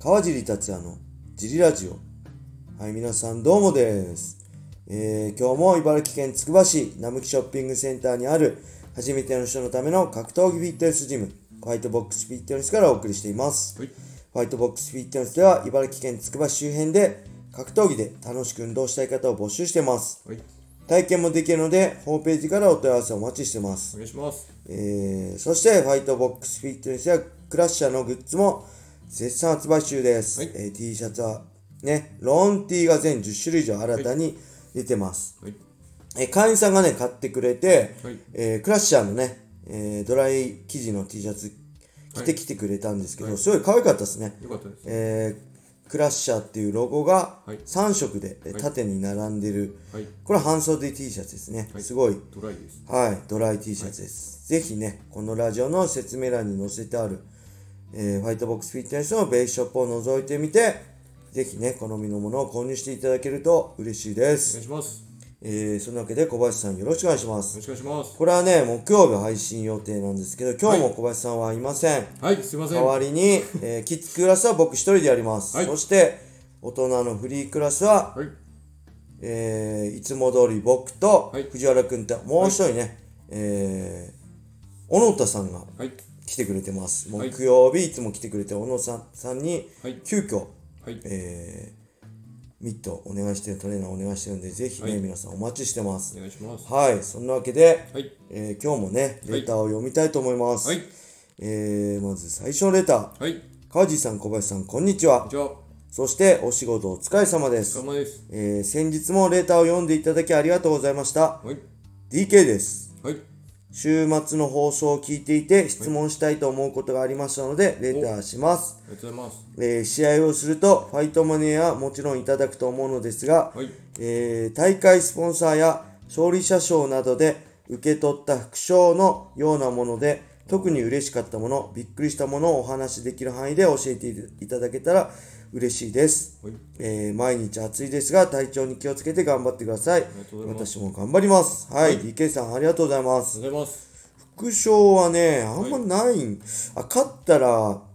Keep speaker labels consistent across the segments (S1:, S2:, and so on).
S1: 川尻達也のジリラジオ。はい、皆さんどうもです。えー今日も茨城県つくば市並木ショッピングセンターにある初めての人のための格闘技フィットネスジム、ホワイトボックスフィットネスからお送りしています。
S2: はい。
S1: ホワイトボックスフィットネスでは茨城県つくば市周辺で格闘技で楽しく運動したい方を募集してます。
S2: はい。
S1: 体験もできるので、ホームページからお問い合わせをお待ちしてます。
S2: お願いします。
S1: えーそして、ファイトボックスフィットネスやクラッシャーのグッズも絶賛発売中です。
S2: はい
S1: えー T シャツはね、ローン T が全10種類以上新たに出てます。
S2: はい。
S1: えー会員さんがね、買ってくれて、
S2: はい
S1: えークラッシャーのね、えードライ生地の T シャツ着てきてくれたんですけど、
S2: はい
S1: すごい可愛かったですね。
S2: よかったです。
S1: えークラッシャーっていうロゴが
S2: はい
S1: 3色で縦に並んでる、
S2: はい。
S1: これは半袖 T シャツですね。
S2: はい
S1: すごい
S2: ドライです。
S1: はい、ドライ T シャツです。ぜひね、このラジオの説明欄に載せてある、えーファイトボックスフィットネスのベースショップを覗いてみて、ぜひね、好みのものを購入していただけると嬉しいで
S2: お願い
S1: す。
S2: します。
S1: えー、そんなわけで小林さんよろしくお願いしま
S2: よろ
S1: す。
S2: しくお願いします。
S1: これはね、木曜日配信予定なんですけど、今日も小林さんはいません。
S2: はい、すいません。
S1: 代わりに、えーキッズクラスは僕一人でやります。
S2: はい
S1: そして、大人のフリークラスは、
S2: はい。
S1: えーいつも通り僕と
S2: はい
S1: 藤原君ともう一人ね、えー小野田さんが
S2: はい。
S1: 来てくれてます。
S2: はい
S1: 木曜日いつも来てくれて小野さんさんに
S2: はい
S1: 急遽、
S2: はい。
S1: えーミットお願いしてるトレーナーお願いしてるんでぜひね、
S2: はい
S1: 皆さんお待ちしてます
S2: お。願いします。
S1: はい、そんなわけで、
S2: はい。
S1: えー今日もねレターを読みたいと思います。
S2: はい。
S1: えーまず最初のレター。
S2: はい。
S1: 川地さん小林さんこんにちは。そしてお仕事お疲れ様です
S2: お。疲れ様です。
S1: えー先日もレターを読んでいただきありがとうございました。
S2: はい。
S1: DK です。
S2: はい。
S1: 週末の放送を聞いていて質問したいと思うことがありましたので、レターします。
S2: ありがとうございます。
S1: えー試合をするとファイトマネーはもちろんいただくと思うのですが、
S2: はい。
S1: えー大会スポンサーや勝利者賞などで受け取った副賞のようなもので特に嬉しかったもの、びっくりしたものをお話しできる範囲で教えていただけたら嬉しいです。
S2: はい。
S1: えー毎日暑いですが体調に気をつけて頑張ってください。
S2: い
S1: 私も頑張ります。はい、
S2: はい
S1: DK さんありがとうございます。
S2: ありがとうございます。
S1: 副賞はね、あんまないん、あ、勝ったら、
S2: い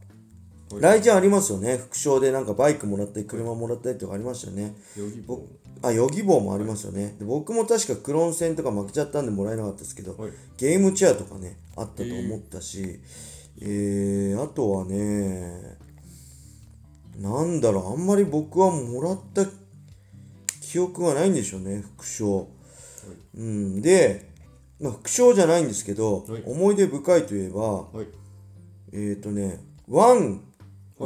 S1: 来年ありますよね。副賞でなんかバイクもらったり、車もらったりとかありましたよね。
S2: ヨギボ
S1: あ、ヨギボーもありますよね。で僕も確かクローン戦とか負けちゃったんでもらえなかったですけど、
S2: はい。
S1: ゲームチェアとかね、あったと思ったし、えー、あとはね、なんだろう、あんまり僕はもらった記憶がないんでしょうね、副賞。うん、で、まあ、副賞じゃないんですけど、
S2: はい
S1: 思い出深いといえば、
S2: はい。
S1: えっ、ー、とね、 ONE
S2: はい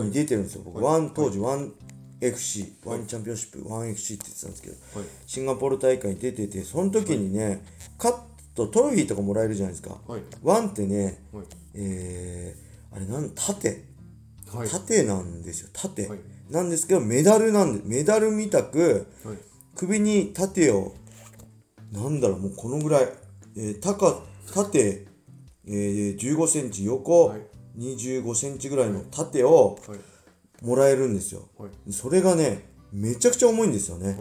S1: に出てるんですよ、僕。当時、ワン FC、ワンチャンピオンシップ、ワン FC って言ってたんですけど、
S2: はい。
S1: シンガポール大会に出てて、その時にね、勝つとトロフィーとかもらえるじゃないですか。
S2: はい。
S1: ONE ってね、
S2: はい。
S1: えー、あれなん、盾。
S2: はい。
S1: 盾なんですよ、縦。
S2: はい
S1: なんですけど、メダルなんで、メダルみたく、
S2: はい。
S1: 首に盾を、なんだろう、もうこのぐらい、えー、高、縦、えー、15センチ、横、
S2: はい
S1: 25センチぐらいの盾を
S2: はい。
S1: もらえるんですよ。
S2: はい。
S1: それがね、めちゃくちゃ重いんですよね。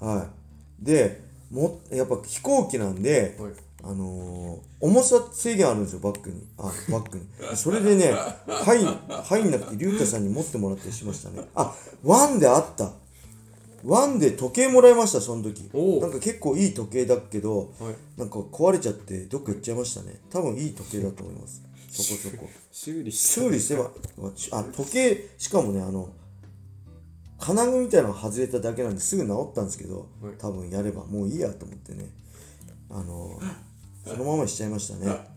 S2: はい。
S1: はい。で、も、やっぱ飛行機なんで、
S2: はい。
S1: あのー重さ制限あるんですよ、バッグに。あ、バッグに。それでね、入ん、入んなくて、龍太さんに持ってもらったりしましたね。あ、ワンであった。ワンで時計もらいました、その時。なんか結構いい時計だけど、
S2: はい。
S1: なんか壊れちゃってどっか行っちゃいましたね。多分いい時計だと思います。そこそこ。
S2: 修理し
S1: 修理すれば、あ、時計、しかもね、あの、金具みたいなのが外れただけなんですぐ治ったんですけど、
S2: はい
S1: 多分やればもういいやと思ってね、あの、そのままにしちゃいましたね。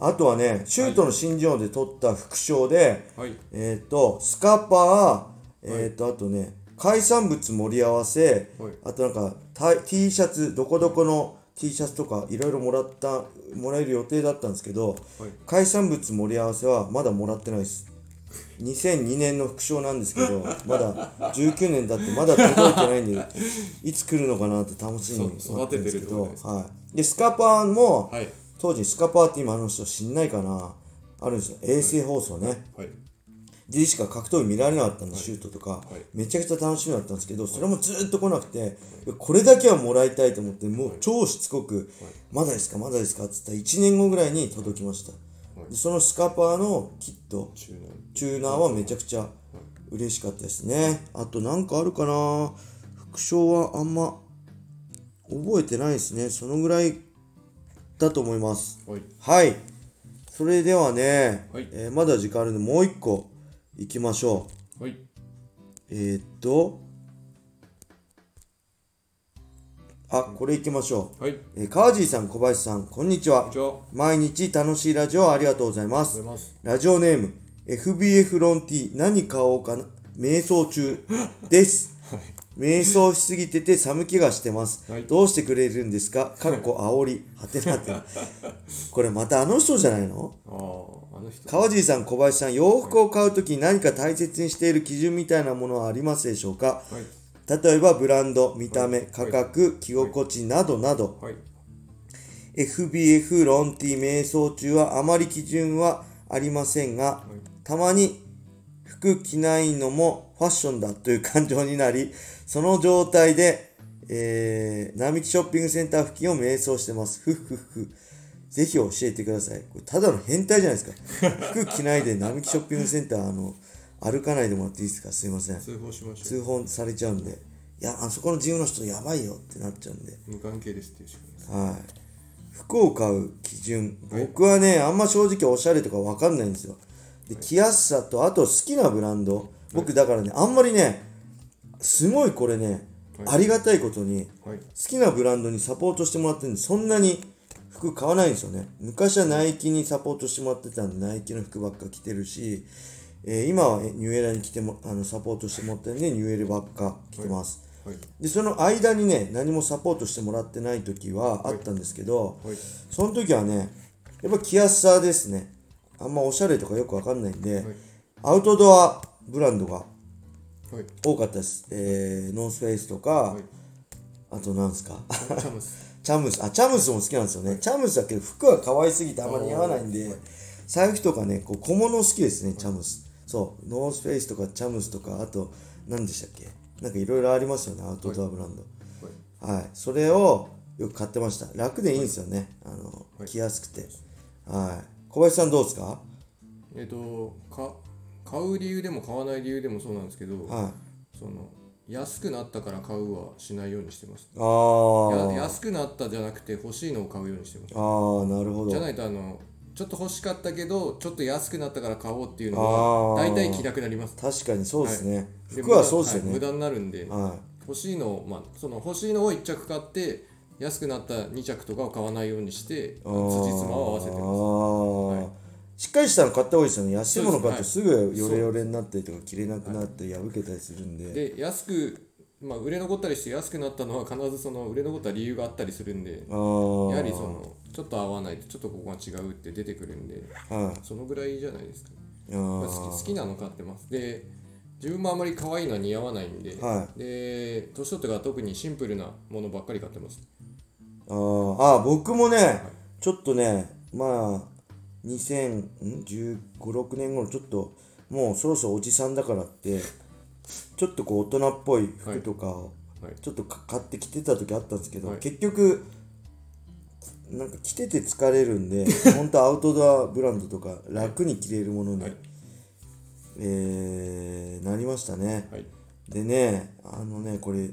S1: あとはね、シュートの新人王で取った副賞で、
S2: はい。
S1: えっ、と、スカパー、えっ、と、あとね、海産物盛り合わせ、
S2: はい
S1: あとなんかタ T シャツ、どこどこの T シャツとかいろいろもらった、もらえる予定だったんですけど、
S2: はい。
S1: 海産物盛り合わせはまだもらってないです。2002年の副賞なんですけど、まだ19年経ってまだ届いてないんで、いつ来るのかなって楽しみに待ってるんですけど
S2: 育ててるってことで、す
S1: はい。で、スカパーも、
S2: はい。
S1: 当時スカパーって今あの人知んないかなあるんですよ。衛星放送ね。
S2: はい。
S1: でしか格闘技見られなかったんで、シュートとか、
S2: い。
S1: めちゃくちゃ楽しみだったんですけど、それもずーっと来なくて、これだけはもらいたいと思って、もう超しつこく、まだですか、まだですかって言ったら、1年後ぐらいに届きました。でそのスカパーのキット、
S2: 中年。
S1: チューナーはめちゃくちゃ嬉しかったですね。あとなんかあるかな副賞はあんま覚えてないですね。そのぐらいだと思います。
S2: はい。
S1: はい。それではね、
S2: はい。
S1: えーまだ時間あるんでもう一個いきましょう。
S2: はい。
S1: えー、っとあこれいきましょう、
S2: はい。
S1: えー、川尻さん小林さんこんにちは。
S2: こんにちは。
S1: 毎日楽しいラジオありがとうございます。
S2: ございます。
S1: ラジオネーム FBF ロンティ何買おうかな瞑想中です。瞑想しすぎてて寒気がしてます、
S2: はい。
S1: どうしてくれるんですか？かっこ煽りはてなって。これまたあの人じゃないの？川尻さん小林さん洋服を買うときに何か大切にしている基準みたいなものはありますでしょうか？
S2: はい。
S1: 例えばブランド見た目、
S2: はい。
S1: 価格着心地などなど、
S2: はい。
S1: FBF ロンティ瞑想中はあまり基準はありませんが、たまに服着ないのもファッションだという感情になり、その状態で、えー、並木ショッピングセンター付近を瞑想してます。ふっふっふ。ぜひ教えてください。これただの変態じゃないですか。服着ないで並木ショッピングセンター、あの、歩かないでもらっていいですか？すいません。
S2: 通報しましょう
S1: 通報されちゃうんで。いや、あそこの自由の人やばいよってなっちゃうんで。
S2: 無関係ですっていう仕組みです
S1: はい。服を買う基準。僕はね、あんま正直おしゃれとかわかんないんですよ。で、着やすさと、あと好きなブランド。僕だからね、あんまりね、すごいこれね、ありがたいことに、
S2: はい
S1: 好きなブランドにサポートしてもらってるんで、そんなに服買わないんですよね。昔はナイキにサポートしてもらってたんで、ナイキの服ばっか着てるし、えー今はえニューエラに来ても、あの、サポートしてもらってるんで、ニューエラばっか着てます。
S2: はい。
S1: でその間にね何もサポートしてもらってない時はあったんですけど、
S2: はい。
S1: その時はねやっぱ着やすさですね。あんまおしゃれとかよくわかんないんで、
S2: はい。
S1: アウトドアブランドが
S2: はい。
S1: 多かったです、えーノースフェイスとか、
S2: はい。
S1: あとなんですか？
S2: チャムス
S1: チャムスあチャムスも好きなんですよね。チャムスだけど服は可愛すぎてあんまり似合わないんで財布とかねこう小物好きですねチャムスそうノースフェイスとかチャムスとかあと何でしたっけ？なんかいろいろありますよねアウトドアブランド。
S2: はい。
S1: はい、それをよく買ってました。楽でいいんですよね、あの
S2: はい。
S1: 着やすくて。はい。小林さんどうですか？
S2: えっとか買う理由でも買わない理由でもそうなんですけど
S1: はい。
S2: その安くなったから買うはしないようにしてます。
S1: あ
S2: や
S1: ー
S2: 安くなったじゃなくて欲しいのを買うようにしてます。
S1: あーなるほど。
S2: じゃないとあのちょっと欲しかったけどちょっと安くなったから買おうっていうのは大体着なくなります。
S1: 確かにそうですね、
S2: で
S1: 服はそうですよね。
S2: 無駄はい。無駄になるんで
S1: は
S2: 欲しいのをまあその欲しいのを1着買って安くなった2着とかを買わないようにして
S1: い、
S2: 辻褄を合わせてます
S1: しっかりしたの買った方がいいですよね。安いもの買ってすぐヨレヨレになったりとか着れなくなって破けたりするんで、
S2: で安くまあ売れ残ったりして安くなったのは必ずその売れ残った理由があったりするんでやはりそのちょっと合わないとちょっとここが違うって出てくるんで
S1: はい。
S2: そのぐらいじゃないですか。
S1: あ
S2: 好
S1: ー
S2: き好きなの買ってます。で自分もあまり可愛いのは似合わないんで、
S1: は
S2: で年取ってから特にシンプルなものばっかり買ってます。
S1: あー。あー僕もね、ちょっとねまあ201516年頃ちょっともうそろそろおじさんだからってちょっとこう大人っぽい服とかを
S2: はい。
S1: ちょっとか買ってきてた時あったんですけど、
S2: はい。
S1: 結局なんか着てて疲れるんで 本当アウトドアブランドとか楽に着れるものに、
S2: はい。
S1: えーなりましたね。
S2: はい。
S1: でね、あのね、これ、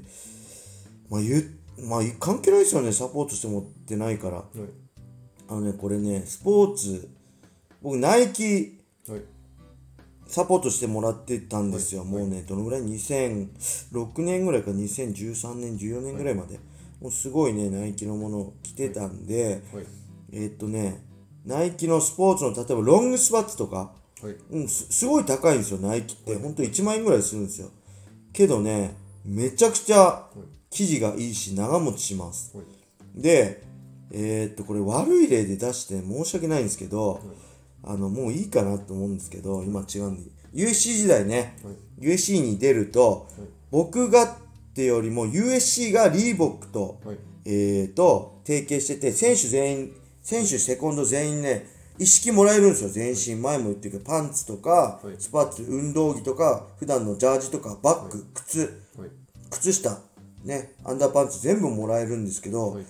S1: まあ言う、まあ関係ないですよね、サポートしてもってないから。
S2: はい。
S1: あのね、これね、スポーツ、僕、ナイキ
S2: はい
S1: サポートしてもらってたんですよ。
S2: はい
S1: もうね、どのぐらい ?2006 年ぐらいか2013年、14年ぐらいまで。もうすごいね、ナイキのものを着てたんで、
S2: はい
S1: えーっとね、ナイキのスポーツの、例えばロングスパッツとか、
S2: はい
S1: うん、すすごい高いんですよ、ナイキって。ほんと1万円ぐらいするんですよ。けどね、めちゃくちゃ生地がいいし、長持ちします。
S2: はい
S1: で、えーっと、これ悪い例で出して申し訳ないんですけど、あの、もういいかなと思うんですけど、今違うんで。USC 時代ね、
S2: はい。
S1: USC に出ると、僕がってよりも USC がリーボックと、
S2: はい。
S1: えー、と提携してて選手全員選手セコンド全員ね一式もらえるんですよ。全身前も言ってるけどパンツとか、
S2: はい。
S1: スパッツ運動着とか普段のジャージとかバッグ、靴。
S2: はい。
S1: 靴下。ね。アンダーパンツ全部もらえるんですけど、
S2: はい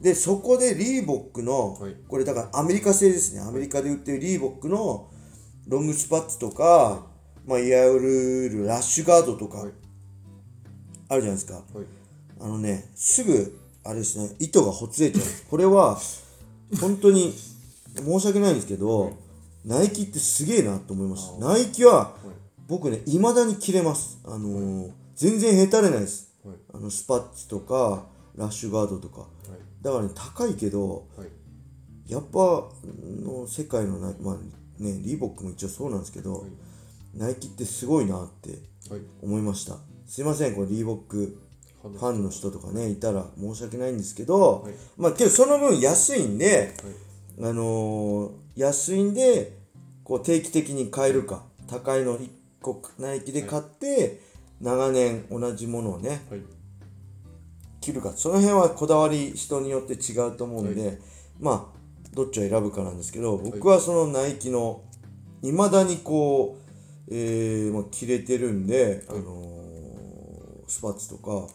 S1: でそこでリーボックの、
S2: はい。
S1: これだからアメリカ製ですね。アメリカで売ってるリーボックのロングスパッツとか、まあ、いわゆるラッシュガードとか
S2: はい。
S1: あるじゃないですか、
S2: はい。
S1: あのねすぐあれですね糸がほつれちゃう。これは本当に申し訳ないんですけど、ナイキってすげえなと思いました。ナイキは
S2: はい。
S1: 僕ねいまだに着れます。あのー全然へたれないです。
S2: はい。
S1: あのスパッツとかラッシュガードとかだからね高いけど
S2: はい。
S1: やっぱの世界のナイまあねリーボックも一応そうなんですけど、
S2: はい。
S1: ナイキってすごいなって
S2: はい。
S1: 思いました。すいませんこれリーボック
S2: フ
S1: ファンの人とかねいたら申し訳ないんですけど、
S2: はい。
S1: まあけどその分安いんで、
S2: はい。
S1: あのー安いんでこう定期的に買えるか高いの1個ナイキで買って、長年同じものをね
S2: はい
S1: 着るか。その辺はこだわり人によって違うと思うんで、
S2: は
S1: まあどっちを選ぶかなんですけど僕はそのナイキのいまだにこう、えーまあ、着れてるんで、
S2: はい。
S1: あのースパッツとか、
S2: はい。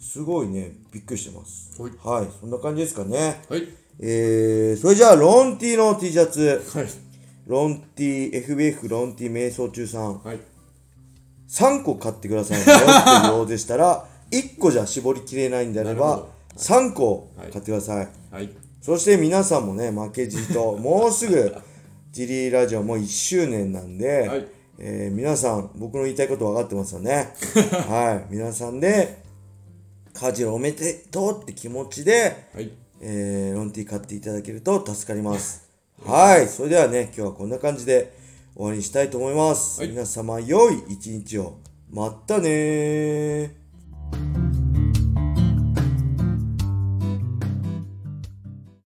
S1: すごいねびっくりしてます。
S2: はい。
S1: はい。そんな感じですかね。
S2: はい。
S1: えー、それじゃあロンティの T シャツ。
S2: はい。
S1: ロンティ FBF ロンティ瞑想中さん。
S2: はい。
S1: 3個買ってください迷ってるようでしたら1個じゃ絞りきれないんであれば
S2: なるほど。
S1: 3個買ってください、
S2: はい。
S1: そして皆さんもね負けじともうすぐ ジリーラジオも1周年なんで、
S2: はい。
S1: えー皆さん僕の言いたいこと分かってますよね。はい。皆さんで家事おめでとうって気持ちで、
S2: はい。
S1: えーロンティー買っていただけると助かります。はい。それではね今日はこんな感じで終わりにしたいと思います、
S2: はい。
S1: 皆様良い一日を。まったねー you